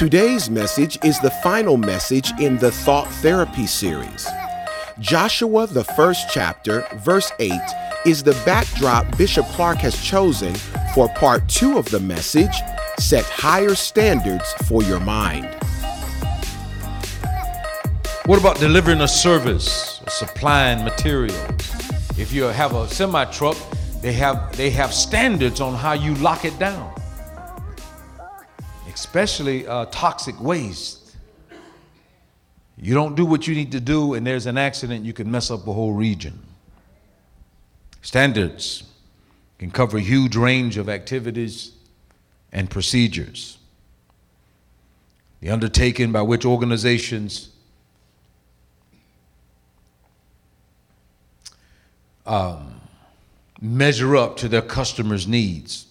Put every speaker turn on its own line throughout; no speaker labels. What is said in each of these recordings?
Today's message is the final message in the Thought Therapy series. Joshua, the first chapter, verse 8, is the backdrop Bishop Clark has chosen for part two of the message Set Higher Standards for Your Mind.
What about delivering a service, or supplying materials? If you have a semi truck, they have they have standards on how you lock it down especially uh, toxic waste. You don't do what you need to do, and there's an accident, you can mess up a whole region. Standards can cover a huge range of activities and procedures. The undertaking by which organizations um, measure up to their customers' needs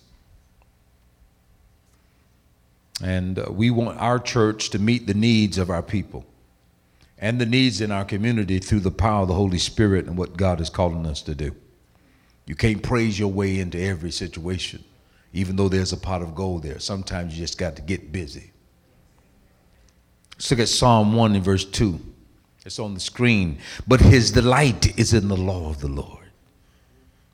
and uh, we want our church to meet the needs of our people and the needs in our community through the power of the Holy Spirit and what God is calling us to do. You can't praise your way into every situation, even though there's a pot of gold there. Sometimes you just got to get busy. Let's look at Psalm 1 and verse 2. It's on the screen. But his delight is in the law of the Lord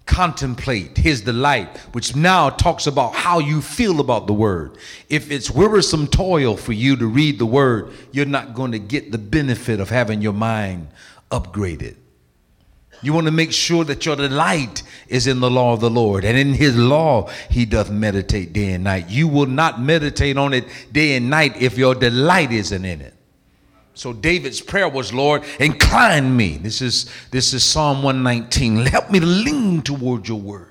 contemplate his delight, which now talks about how you feel about the word. If it's wearisome toil for you to read the word, you're not going to get the benefit of having your mind upgraded. You want to make sure that your delight is in the law of the Lord, and in his law he doth meditate day and night. You will not meditate on it day and night if your delight isn't in it. So David's prayer was, Lord, incline me. This is this is Psalm 119. Help me to lean toward your word.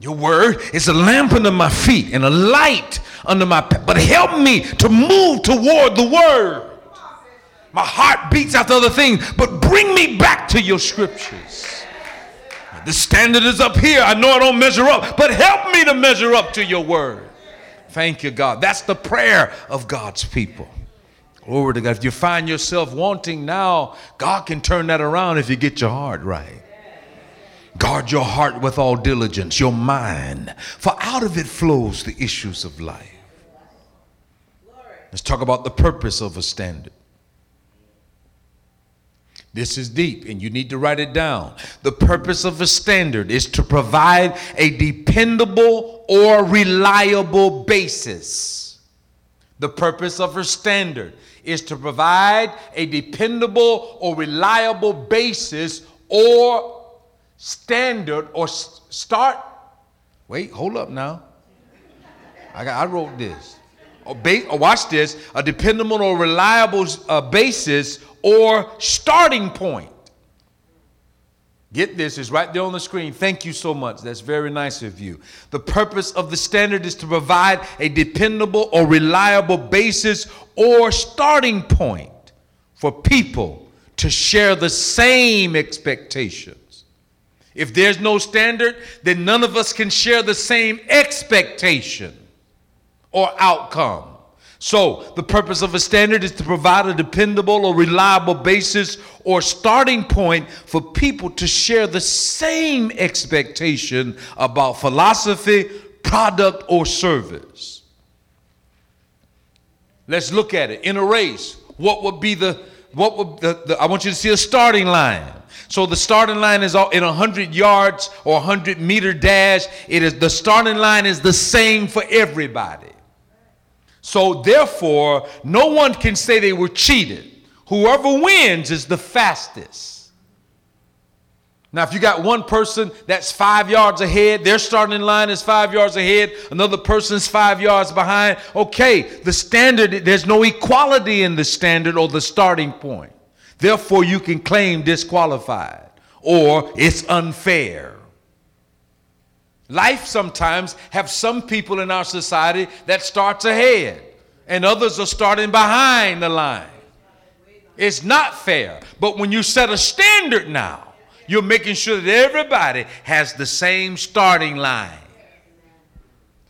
Your word is a lamp under my feet and a light under my. But help me to move toward the word. My heart beats after other things, but bring me back to your scriptures. The standard is up here. I know I don't measure up, but help me to measure up to your word. Thank you, God. That's the prayer of God's people. Glory to God. If you find yourself wanting now, God can turn that around if you get your heart right. Guard your heart with all diligence, your mind, for out of it flows the issues of life. Let's talk about the purpose of a standard. This is deep, and you need to write it down. The purpose of a standard is to provide a dependable or reliable basis. The purpose of a standard is to provide a dependable or reliable basis or standard or start. Wait, hold up now. I, got, I wrote this. Or ba- or watch this a dependable or reliable uh, basis or starting point. Get this, it's right there on the screen. Thank you so much. That's very nice of you. The purpose of the standard is to provide a dependable or reliable basis or starting point for people to share the same expectations. If there's no standard, then none of us can share the same expectation or outcome. So, the purpose of a standard is to provide a dependable or reliable basis or starting point for people to share the same expectation about philosophy, product, or service. Let's look at it. In a race, what would be the what would the, the I want you to see a starting line. So the starting line is all in a 100 yards or 100 meter dash. It is the starting line is the same for everybody. So therefore, no one can say they were cheated. Whoever wins is the fastest. Now, if you got one person that's five yards ahead, their starting line is five yards ahead, another person's five yards behind, okay, the standard, there's no equality in the standard or the starting point. Therefore, you can claim disqualified or it's unfair. Life sometimes have some people in our society that starts ahead and others are starting behind the line. It's not fair. But when you set a standard now, you're making sure that everybody has the same starting line.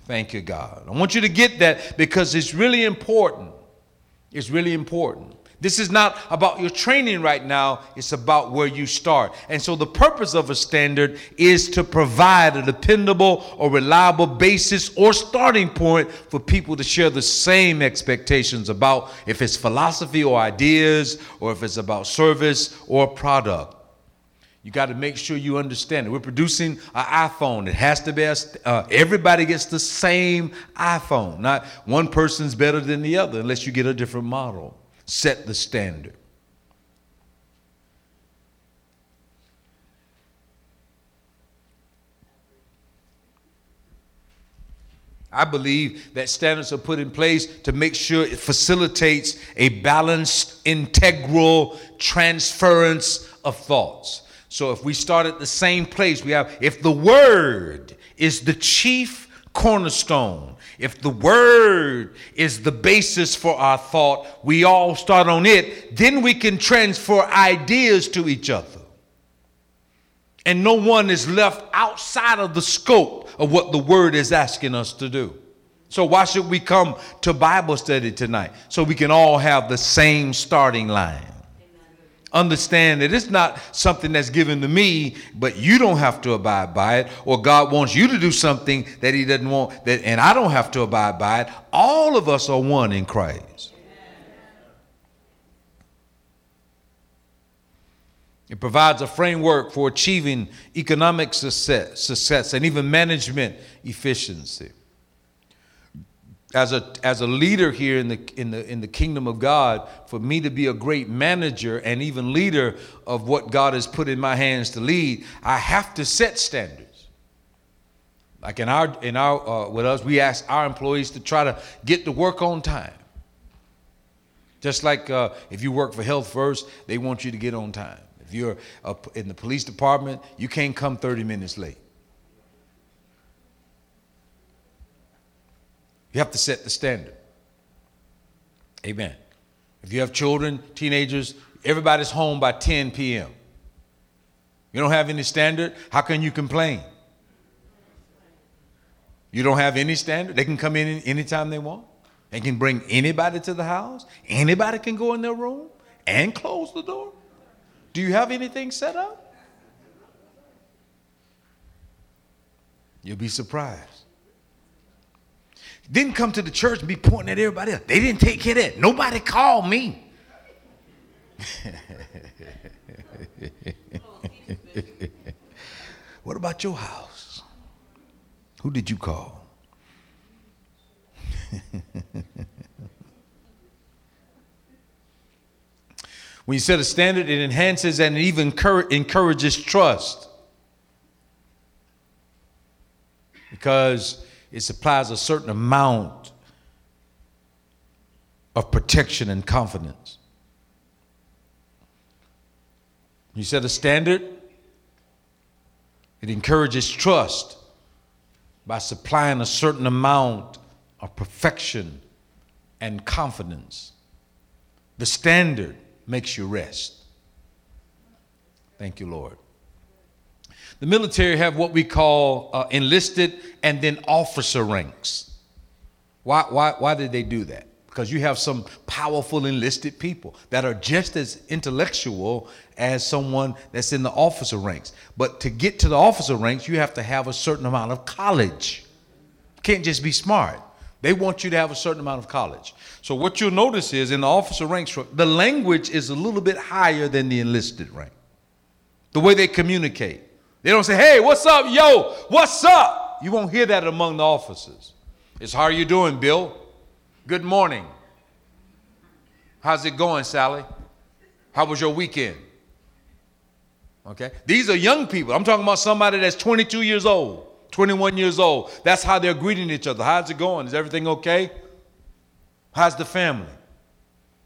Thank you, God. I want you to get that because it's really important. It's really important. This is not about your training right now, it's about where you start. And so, the purpose of a standard is to provide a dependable or reliable basis or starting point for people to share the same expectations about if it's philosophy or ideas, or if it's about service or product. You got to make sure you understand it. We're producing an iPhone. It has to be, uh, everybody gets the same iPhone. Not one person's better than the other unless you get a different model set the standard. I believe that standards are put in place to make sure it facilitates a balanced, integral transference of thoughts. So if we start at the same place, we have if the word is the chief cornerstone, if the word is the basis for our thought, we all start on it, then we can transfer ideas to each other. And no one is left outside of the scope of what the word is asking us to do. So, why should we come to Bible study tonight? So we can all have the same starting line understand that it's not something that's given to me, but you don't have to abide by it, or God wants you to do something that He doesn't want, that, and I don't have to abide by it. All of us are one in Christ. It provides a framework for achieving economic success, success and even management efficiency as a as a leader here in the in the in the kingdom of God, for me to be a great manager and even leader of what God has put in my hands to lead, I have to set standards. Like in our in our uh, with us, we ask our employees to try to get to work on time. Just like uh, if you work for Health First, they want you to get on time. If you're in the police department, you can't come 30 minutes late. You have to set the standard. Amen. If you have children, teenagers, everybody's home by 10 p.m. You don't have any standard, how can you complain? You don't have any standard. They can come in anytime they want. They can bring anybody to the house. Anybody can go in their room and close the door. Do you have anything set up? You'll be surprised. Didn't come to the church and be pointing at everybody else. They didn't take care of that. Nobody called me. what about your house? Who did you call? when you set a standard, it enhances and even encourages trust. Because it supplies a certain amount of protection and confidence. You set a standard, it encourages trust by supplying a certain amount of perfection and confidence. The standard makes you rest. Thank you, Lord. The military have what we call uh, enlisted and then officer ranks. Why, why, why did they do that? Because you have some powerful enlisted people that are just as intellectual as someone that's in the officer ranks. But to get to the officer ranks, you have to have a certain amount of college. can't just be smart. They want you to have a certain amount of college. So what you'll notice is in the officer ranks, the language is a little bit higher than the enlisted rank. The way they communicate. They don't say, hey, what's up, yo, what's up? You won't hear that among the officers. It's how are you doing, Bill? Good morning. How's it going, Sally? How was your weekend? Okay? These are young people. I'm talking about somebody that's 22 years old, 21 years old. That's how they're greeting each other. How's it going? Is everything okay? How's the family?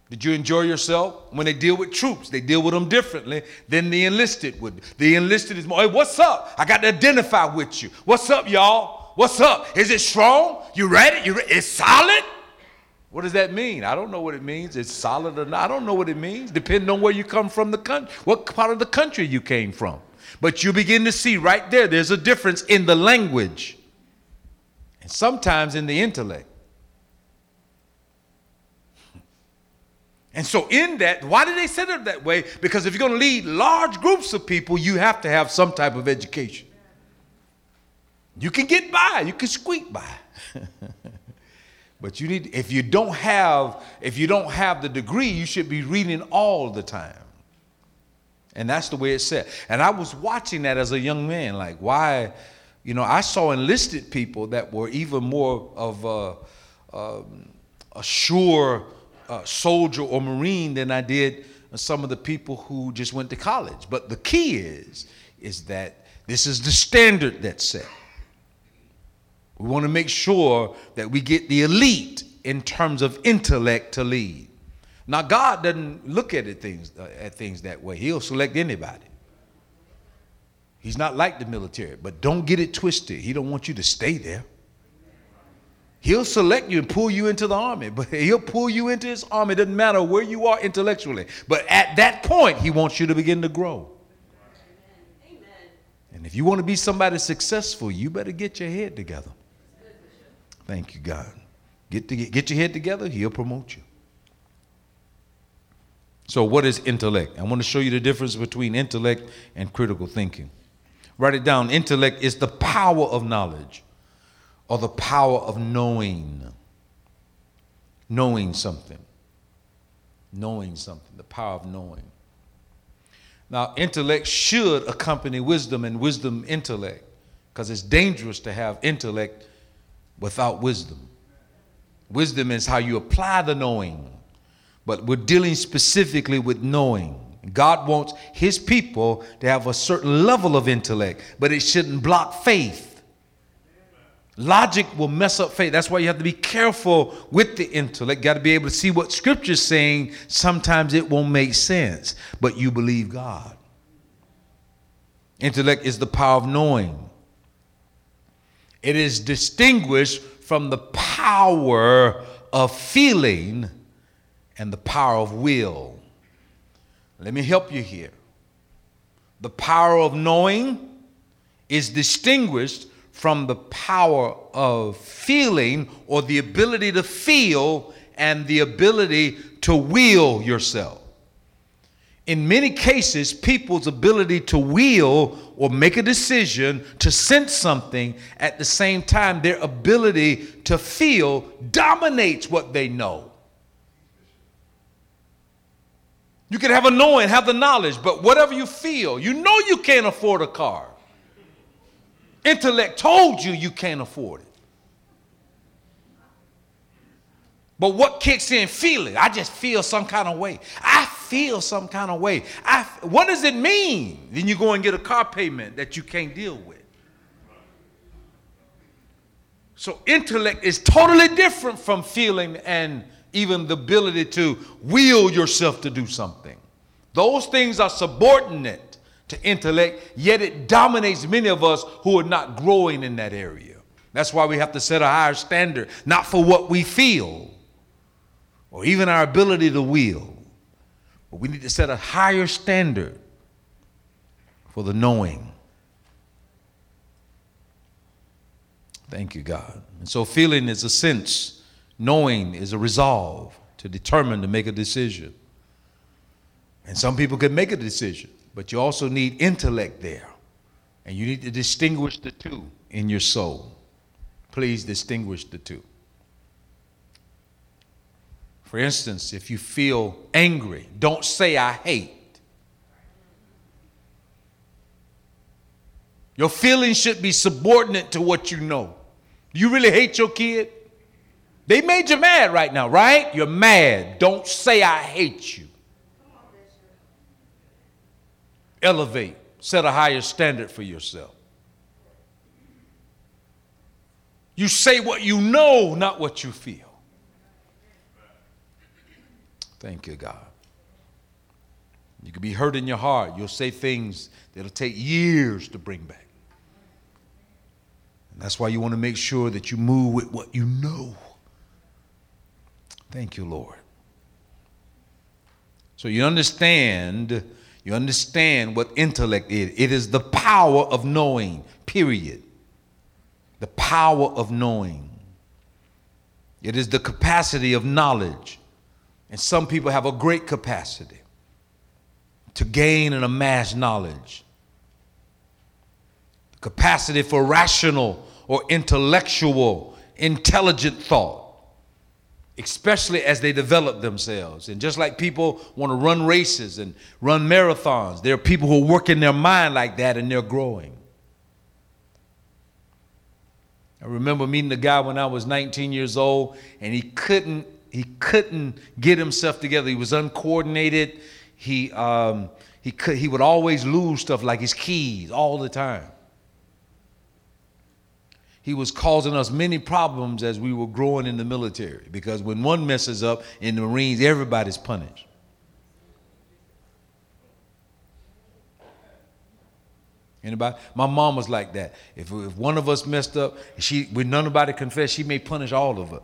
Did you enjoy yourself? When they deal with troops, they deal with them differently than the enlisted would. The enlisted is more, hey, what's up? I got to identify with you. What's up, y'all? What's up? Is it strong? You ready? You ready? It's solid? What does that mean? I don't know what it means. It's solid or not. I don't know what it means, depending on where you come from, the country, what part of the country you came from. But you begin to see right there, there's a difference in the language and sometimes in the intellect. And so, in that, why did they set it that way? Because if you're going to lead large groups of people, you have to have some type of education. You can get by, you can squeak by. but you need if you don't have if you don't have the degree, you should be reading all the time. And that's the way it's said. And I was watching that as a young man, like why, you know, I saw enlisted people that were even more of a, um, a sure uh, soldier or marine than I did some of the people who just went to college. But the key is, is that this is the standard that's set. We want to make sure that we get the elite in terms of intellect to lead. Now, God doesn't look at it things uh, at things that way. He'll select anybody. He's not like the military, but don't get it twisted. He don't want you to stay there. He'll select you and pull you into the army, but he'll pull you into his army. It doesn't matter where you are intellectually. But at that point, he wants you to begin to grow. Amen. And if you want to be somebody successful, you better get your head together. Thank you, God. Get, to, get your head together, he'll promote you. So, what is intellect? I want to show you the difference between intellect and critical thinking. Write it down. Intellect is the power of knowledge or the power of knowing. Knowing something. Knowing something. The power of knowing. Now, intellect should accompany wisdom and wisdom intellect because it's dangerous to have intellect without wisdom. Wisdom is how you apply the knowing, but we're dealing specifically with knowing. God wants his people to have a certain level of intellect, but it shouldn't block faith. Logic will mess up faith. That's why you have to be careful with the intellect. Got to be able to see what scripture's saying. Sometimes it won't make sense, but you believe God. Intellect is the power of knowing. It is distinguished from the power of feeling and the power of will. Let me help you here. The power of knowing is distinguished from the power of feeling or the ability to feel and the ability to will yourself in many cases, people's ability to will or make a decision to sense something at the same time, their ability to feel dominates what they know. You can have a knowing, have the knowledge, but whatever you feel, you know you can't afford a car. Intellect told you you can't afford it. But what kicks in? Feeling. I just feel some kind of way. I feel some kind of way. What does it mean? Then you go and get a car payment that you can't deal with. So intellect is totally different from feeling and even the ability to will yourself to do something. Those things are subordinate to intellect, yet it dominates many of us who are not growing in that area. That's why we have to set a higher standard, not for what we feel, or even our ability to will. But we need to set a higher standard for the knowing. Thank you, God. And so, feeling is a sense, knowing is a resolve to determine to make a decision. And some people can make a decision, but you also need intellect there. And you need to distinguish the two in your soul. Please distinguish the two. For instance, if you feel angry, don't say, I hate. Your feelings should be subordinate to what you know. Do you really hate your kid? They made you mad right now, right? You're mad. Don't say, I hate you. Elevate, set a higher standard for yourself. You say what you know, not what you feel. Thank you, God. You can be hurt in your heart. You'll say things that'll take years to bring back. And that's why you want to make sure that you move with what you know. Thank you, Lord. So you understand, you understand what intellect is. It is the power of knowing, period. The power of knowing. It is the capacity of knowledge. And some people have a great capacity to gain and amass knowledge. Capacity for rational or intellectual, intelligent thought especially as they develop themselves. And just like people want to run races and run marathons, there are people who work in their mind like that and they're growing. I remember meeting a guy when I was 19 years old and he couldn't he couldn't get himself together. He was uncoordinated. He um, he could he would always lose stuff like his keys all the time he was causing us many problems as we were growing in the military because when one messes up in the Marines, everybody's punished. Anybody? My mom was like that. If, if one of us messed up, she when nobody confessed, she may punish all of us.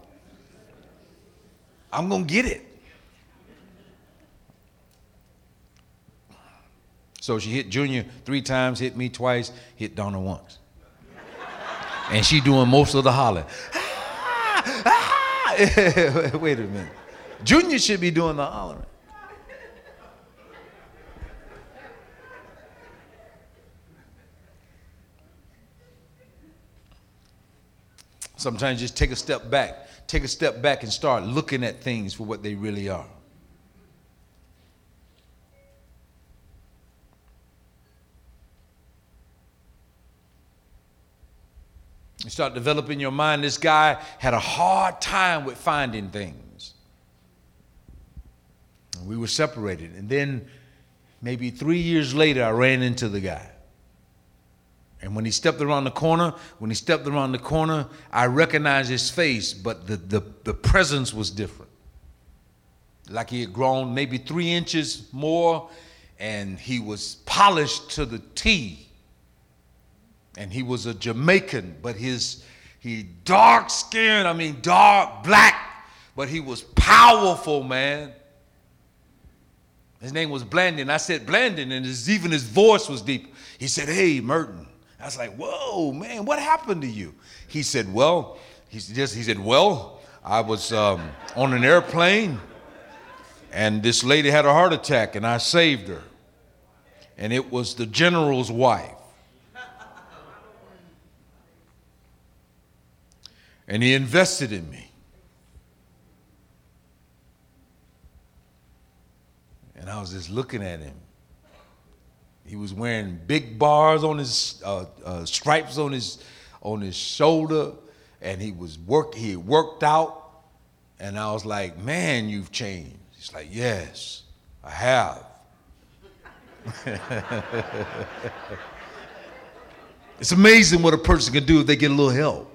I'm gonna get it. So she hit Junior three times, hit me twice, hit Donna once and she doing most of the hollering. Wait a minute. Junior should be doing the hollering. Sometimes just take a step back. Take a step back and start looking at things for what they really are. You start developing your mind. This guy had a hard time with finding things. And we were separated. And then maybe three years later, I ran into the guy. And when he stepped around the corner, when he stepped around the corner, I recognized his face, but the, the, the presence was different. Like he had grown maybe three inches more, and he was polished to the T and he was a Jamaican, but his he dark skinned, I mean dark black, but he was powerful, man. His name was Blandon. I said Blandon, and his, even his voice was deep. He said, "Hey, Merton." I was like, "Whoa, man, what happened to you?" He said, "Well," he just he said, "Well, I was um, on an airplane, and this lady had a heart attack, and I saved her, and it was the general's wife." And he invested in me. And I was just looking at him. He was wearing big bars on his uh, uh, stripes on his on his shoulder, and he was work. He worked out, and I was like, "Man, you've changed." He's like, "Yes, I have." it's amazing what a person can do if they get a little help.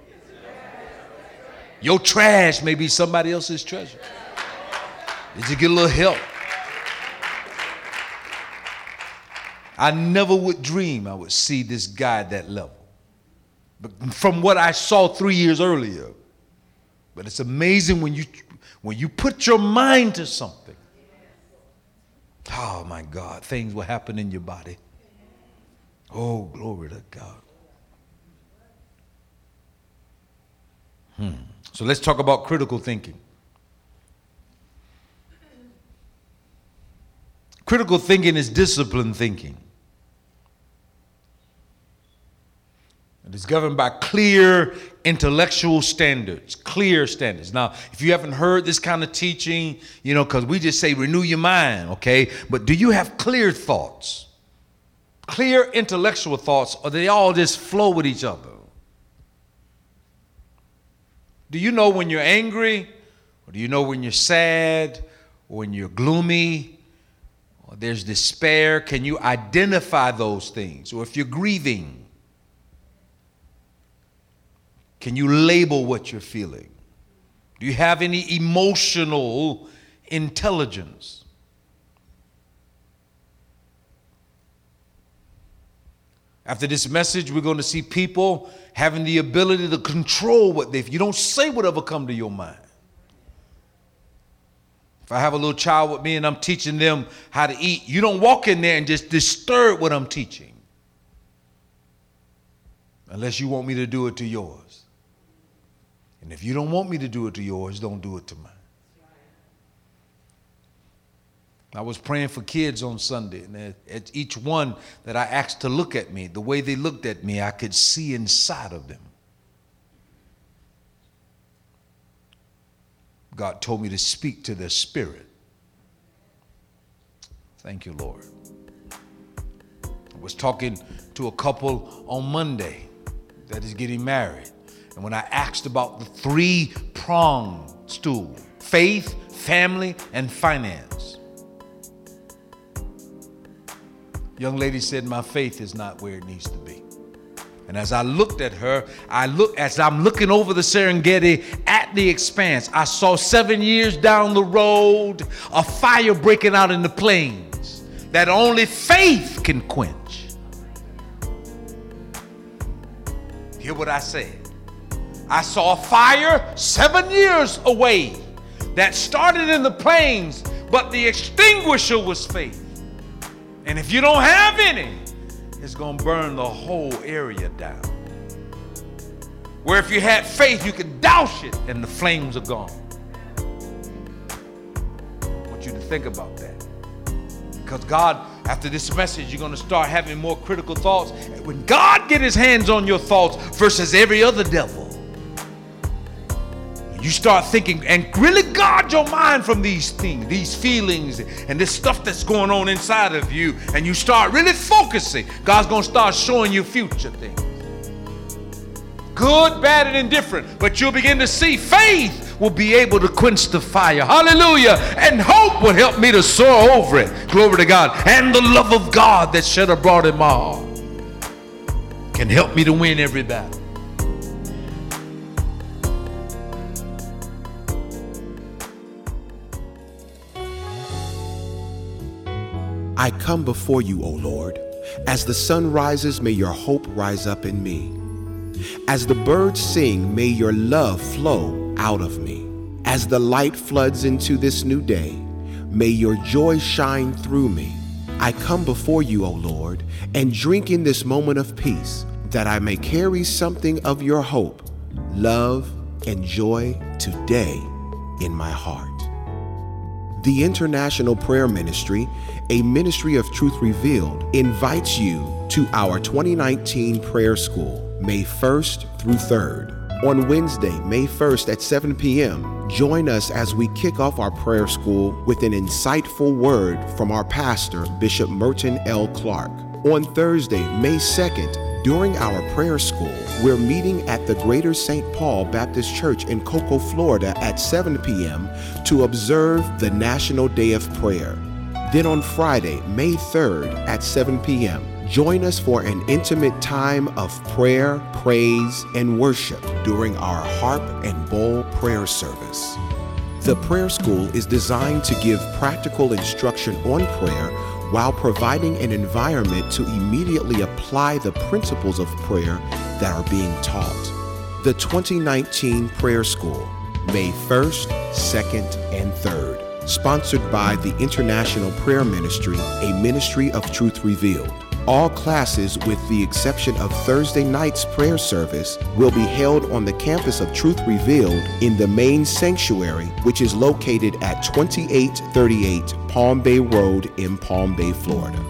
Your trash may be somebody else's treasure. Did you get a little help? I never would dream I would see this guy at that level. But from what I saw three years earlier. But it's amazing when you when you put your mind to something. Oh my God, things will happen in your body. Oh, glory to God. Hmm. So let's talk about critical thinking. Critical thinking is disciplined thinking. It is governed by clear intellectual standards, clear standards. Now, if you haven't heard this kind of teaching, you know, because we just say renew your mind, okay? But do you have clear thoughts? Clear intellectual thoughts, or they all just flow with each other? Do you know when you're angry? Or do you know when you're sad? Or when you're gloomy? Or there's despair? Can you identify those things? Or if you're grieving, can you label what you're feeling? Do you have any emotional intelligence. After this message, we're going to see people having the ability to control what they. You don't say whatever come to your mind. If I have a little child with me and I'm teaching them how to eat, you don't walk in there and just disturb what I'm teaching. Unless you want me to do it to yours. And if you don't want me to do it to yours, don't do it to mine. I was praying for kids on Sunday, and at each one that I asked to look at me, the way they looked at me, I could see inside of them. God told me to speak to their spirit. Thank you, Lord. I was talking to a couple on Monday that is getting married. And when I asked about the three prong stool faith, family, and finance, Young lady said, My faith is not where it needs to be. And as I looked at her, I look as I'm looking over the Serengeti at the expanse, I saw seven years down the road a fire breaking out in the plains that only faith can quench. Hear what I said. I saw a fire seven years away that started in the plains, but the extinguisher was faith. And if you don't have any, it's going to burn the whole area down. Where if you had faith, you could douse it and the flames are gone. I want you to think about that. Because God, after this message, you're going to start having more critical thoughts. When God get his hands on your thoughts versus every other devil, you start thinking and really guard your mind from these things, these feelings, and this stuff that's going on inside of you, and you start really focusing, God's to start showing you future things. Good, bad, and indifferent. But you'll begin to see faith will be able to quench the fire. Hallelujah. And hope will help me to soar over it. Glory to God. And the love of God that shed abroad in my heart can help me to win every battle.
I come before you, O Lord. As the sun rises, may your hope rise up in me. As the birds sing, may your love flow out of me. As the light floods into this new day, may your joy shine through me. I come before you, O Lord, and drink in this moment of peace, that I may carry something of your hope, love, and joy today in my heart. The International Prayer Ministry, a ministry of truth revealed, invites you to our 2019 prayer school, May 1st through 3rd. On Wednesday, May 1st at 7 p.m., join us as we kick off our prayer school with an insightful word from our pastor, Bishop Merton L. Clark. On Thursday, May 2nd, during our prayer school, we're meeting at the Greater St. Paul Baptist Church in Cocoa, Florida at 7 p.m. to observe the National Day of Prayer. Then on Friday, May 3rd at 7 p.m., join us for an intimate time of prayer, praise, and worship during our harp and bowl prayer service. The prayer school is designed to give practical instruction on prayer while providing an environment to immediately apply the principles of prayer that are being taught. The 2019 Prayer School, May 1st, 2nd, and 3rd, sponsored by the International Prayer Ministry, a ministry of truth revealed. All classes, with the exception of Thursday night's prayer service, will be held on the campus of Truth Revealed in the main sanctuary, which is located at 2838 Palm Bay Road in Palm Bay, Florida.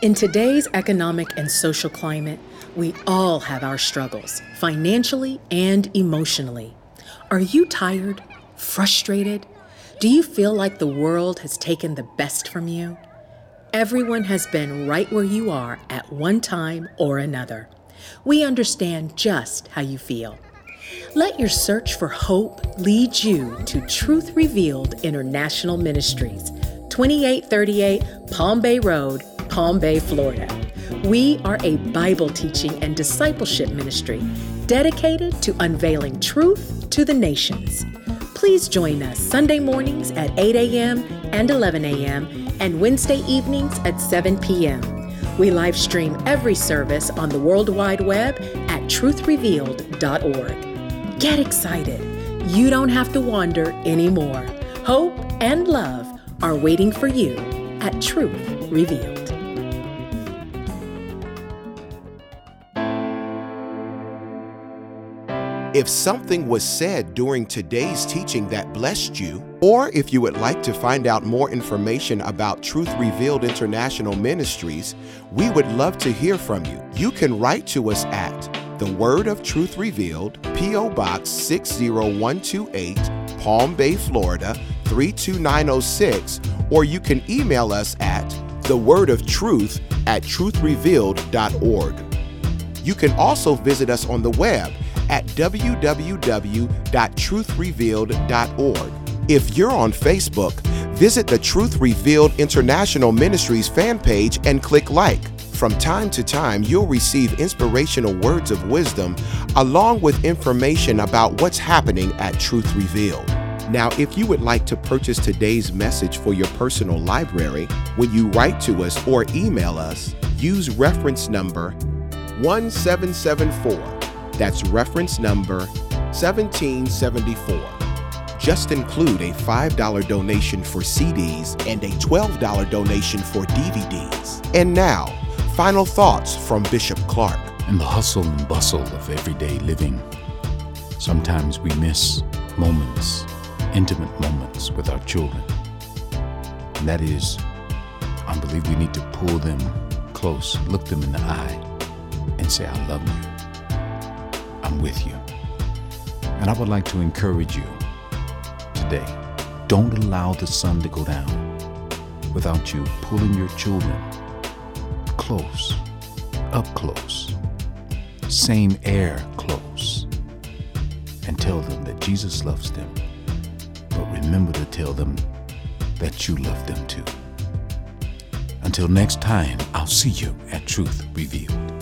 In today's economic and social climate, we all have our struggles, financially and emotionally. Are you tired? Frustrated? Do you feel like the world has taken the best from you? Everyone has been right where you are at one time or another. We understand just how you feel. Let your search for hope lead you to Truth Revealed International Ministries, 2838 Palm Bay Road, Palm Bay, Florida We are a Bible teaching and discipleship ministry dedicated to unveiling truth to the nations. Please join us Sunday mornings at 8 a.m. and 11 a.m. and Wednesday evenings at 7 p.m. We live stream every service on the World Wide Web at truthrevealed.org. Get excited. You don't have to wander anymore. Hope and love are waiting for you at Truth Revealed.
If something was said during today's teaching that blessed you, or if you would like to find out more information about Truth Revealed International Ministries, we would love to hear from you. You can write to us at The Word of Truth Revealed, P.O. Box 60128, Palm Bay, Florida 32906, or you can email us at The Word of Truth at truthrevealed.org. You can also visit us on the web at www.truthrevealed.org. If you're on Facebook, visit the Truth Revealed International Ministries fan page and click like. From time to time, you'll receive inspirational words of wisdom along with information about what's happening at Truth Revealed. Now, if you would like to purchase today's message for your personal library, when you write to us or email us, use reference number 1774 that's reference number 1774. Just include a $5 donation for CDs and a $12 donation for DVDs. And now, final thoughts from Bishop Clark.
In the hustle and bustle of everyday living, sometimes we miss moments, intimate moments with our children. And that is, I believe we need to pull them close, look them in the eye, and say, I love you. I'm with you. And I would like to encourage you today don't allow the sun to go down without you pulling your children close, up close, same air close, and tell them that Jesus loves them. But remember to tell them that you love them too. Until next time, I'll see you at Truth Revealed.